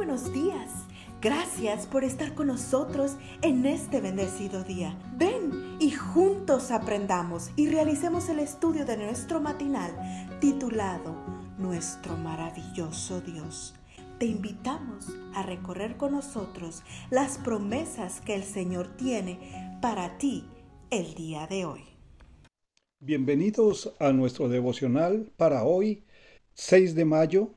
buenos días. Gracias por estar con nosotros en este bendecido día. Ven y juntos aprendamos y realicemos el estudio de nuestro matinal titulado Nuestro maravilloso Dios. Te invitamos a recorrer con nosotros las promesas que el Señor tiene para ti el día de hoy. Bienvenidos a nuestro devocional para hoy, 6 de mayo,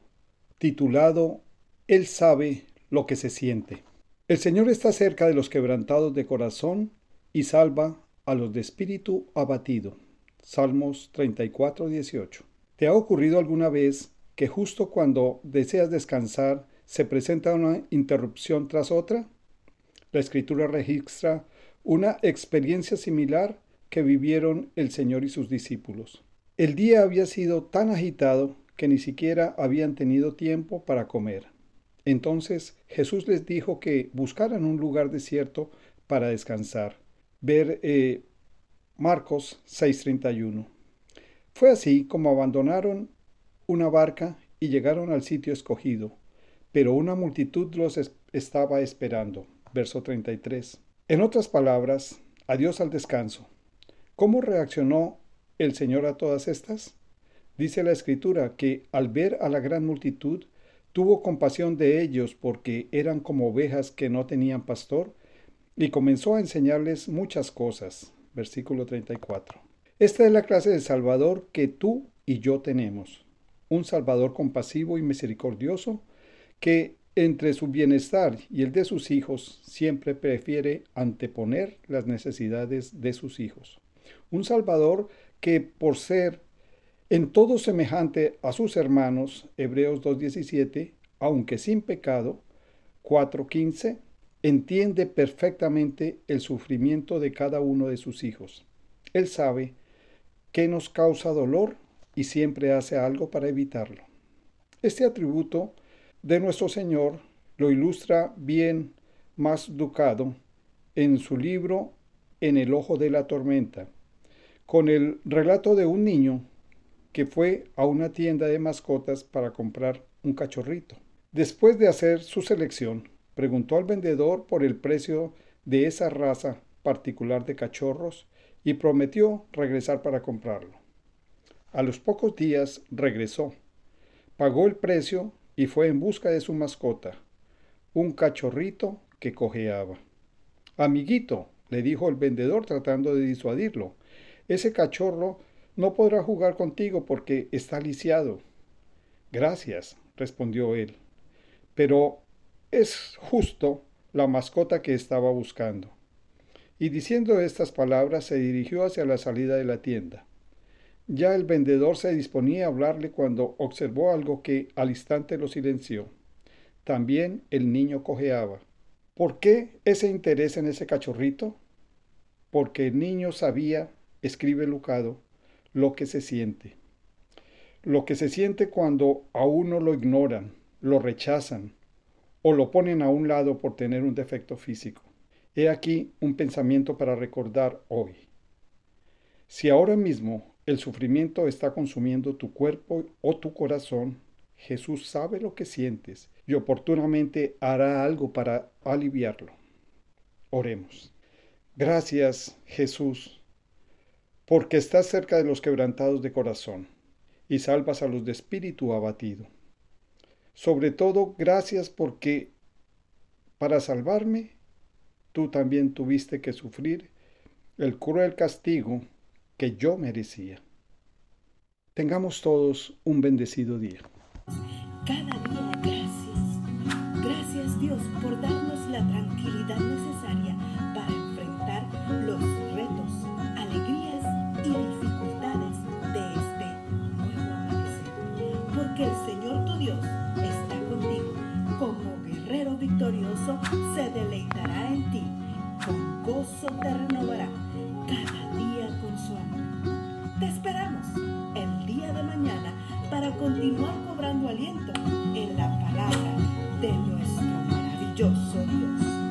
titulado Él sabe lo que se siente. El Señor está cerca de los quebrantados de corazón y salva a los de espíritu abatido. Salmos 34, 18. ¿Te ha ocurrido alguna vez que justo cuando deseas descansar se presenta una interrupción tras otra? La escritura registra una experiencia similar que vivieron el Señor y sus discípulos. El día había sido tan agitado que ni siquiera habían tenido tiempo para comer. Entonces Jesús les dijo que buscaran un lugar desierto para descansar. Ver eh, Marcos 6:31. Fue así como abandonaron una barca y llegaron al sitio escogido, pero una multitud los estaba esperando. Verso 33. En otras palabras, adiós al descanso. ¿Cómo reaccionó el Señor a todas estas? Dice la Escritura que al ver a la gran multitud, tuvo compasión de ellos porque eran como ovejas que no tenían pastor, y comenzó a enseñarles muchas cosas. Versículo 34. Esta es la clase de Salvador que tú y yo tenemos. Un Salvador compasivo y misericordioso que entre su bienestar y el de sus hijos siempre prefiere anteponer las necesidades de sus hijos. Un Salvador que por ser en todo semejante a sus hermanos, Hebreos 2.17, aunque sin pecado, 4.15, entiende perfectamente el sufrimiento de cada uno de sus hijos. Él sabe que nos causa dolor y siempre hace algo para evitarlo. Este atributo de nuestro Señor lo ilustra bien más Ducado en su libro En el ojo de la tormenta, con el relato de un niño que fue a una tienda de mascotas para comprar un cachorrito. Después de hacer su selección, preguntó al vendedor por el precio de esa raza particular de cachorros y prometió regresar para comprarlo. A los pocos días regresó, pagó el precio y fue en busca de su mascota, un cachorrito que cojeaba. Amiguito, le dijo el vendedor tratando de disuadirlo, ese cachorro no podrá jugar contigo porque está lisiado. Gracias, respondió él. Pero es justo la mascota que estaba buscando. Y diciendo estas palabras se dirigió hacia la salida de la tienda. Ya el vendedor se disponía a hablarle cuando observó algo que al instante lo silenció. También el niño cojeaba. ¿Por qué ese interés en ese cachorrito? Porque el niño sabía, escribe Lucado, lo que se siente. Lo que se siente cuando a uno lo ignoran, lo rechazan o lo ponen a un lado por tener un defecto físico. He aquí un pensamiento para recordar hoy. Si ahora mismo el sufrimiento está consumiendo tu cuerpo o tu corazón, Jesús sabe lo que sientes y oportunamente hará algo para aliviarlo. Oremos. Gracias, Jesús, porque estás cerca de los quebrantados de corazón y salvas a los de espíritu abatido. Sobre todo, gracias porque para salvarme, tú también tuviste que sufrir el cruel castigo que yo merecía. Tengamos todos un bendecido día. Cada día gracias. Gracias Dios por darnos la tranquilidad necesaria para enfrentar los victorioso se deleitará en ti, con gozo te renovará cada día con su amor. Te esperamos el día de mañana para continuar cobrando aliento en la palabra de nuestro maravilloso Dios.